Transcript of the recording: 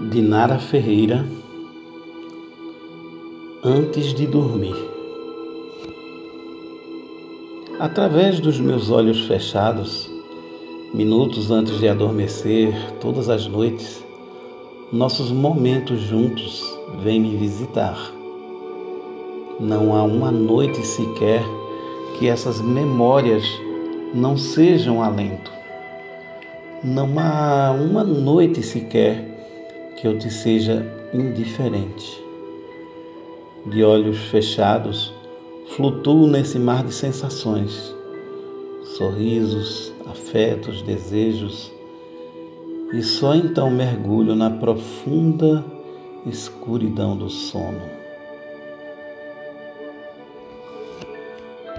Dinara Ferreira Antes de dormir. Através dos meus olhos fechados, minutos antes de adormecer, todas as noites, nossos momentos juntos vêm me visitar. Não há uma noite sequer que essas memórias não sejam alento. Não há uma noite sequer que eu te seja indiferente. De olhos fechados, flutuo nesse mar de sensações, sorrisos, afetos, desejos, e só então mergulho na profunda escuridão do sono.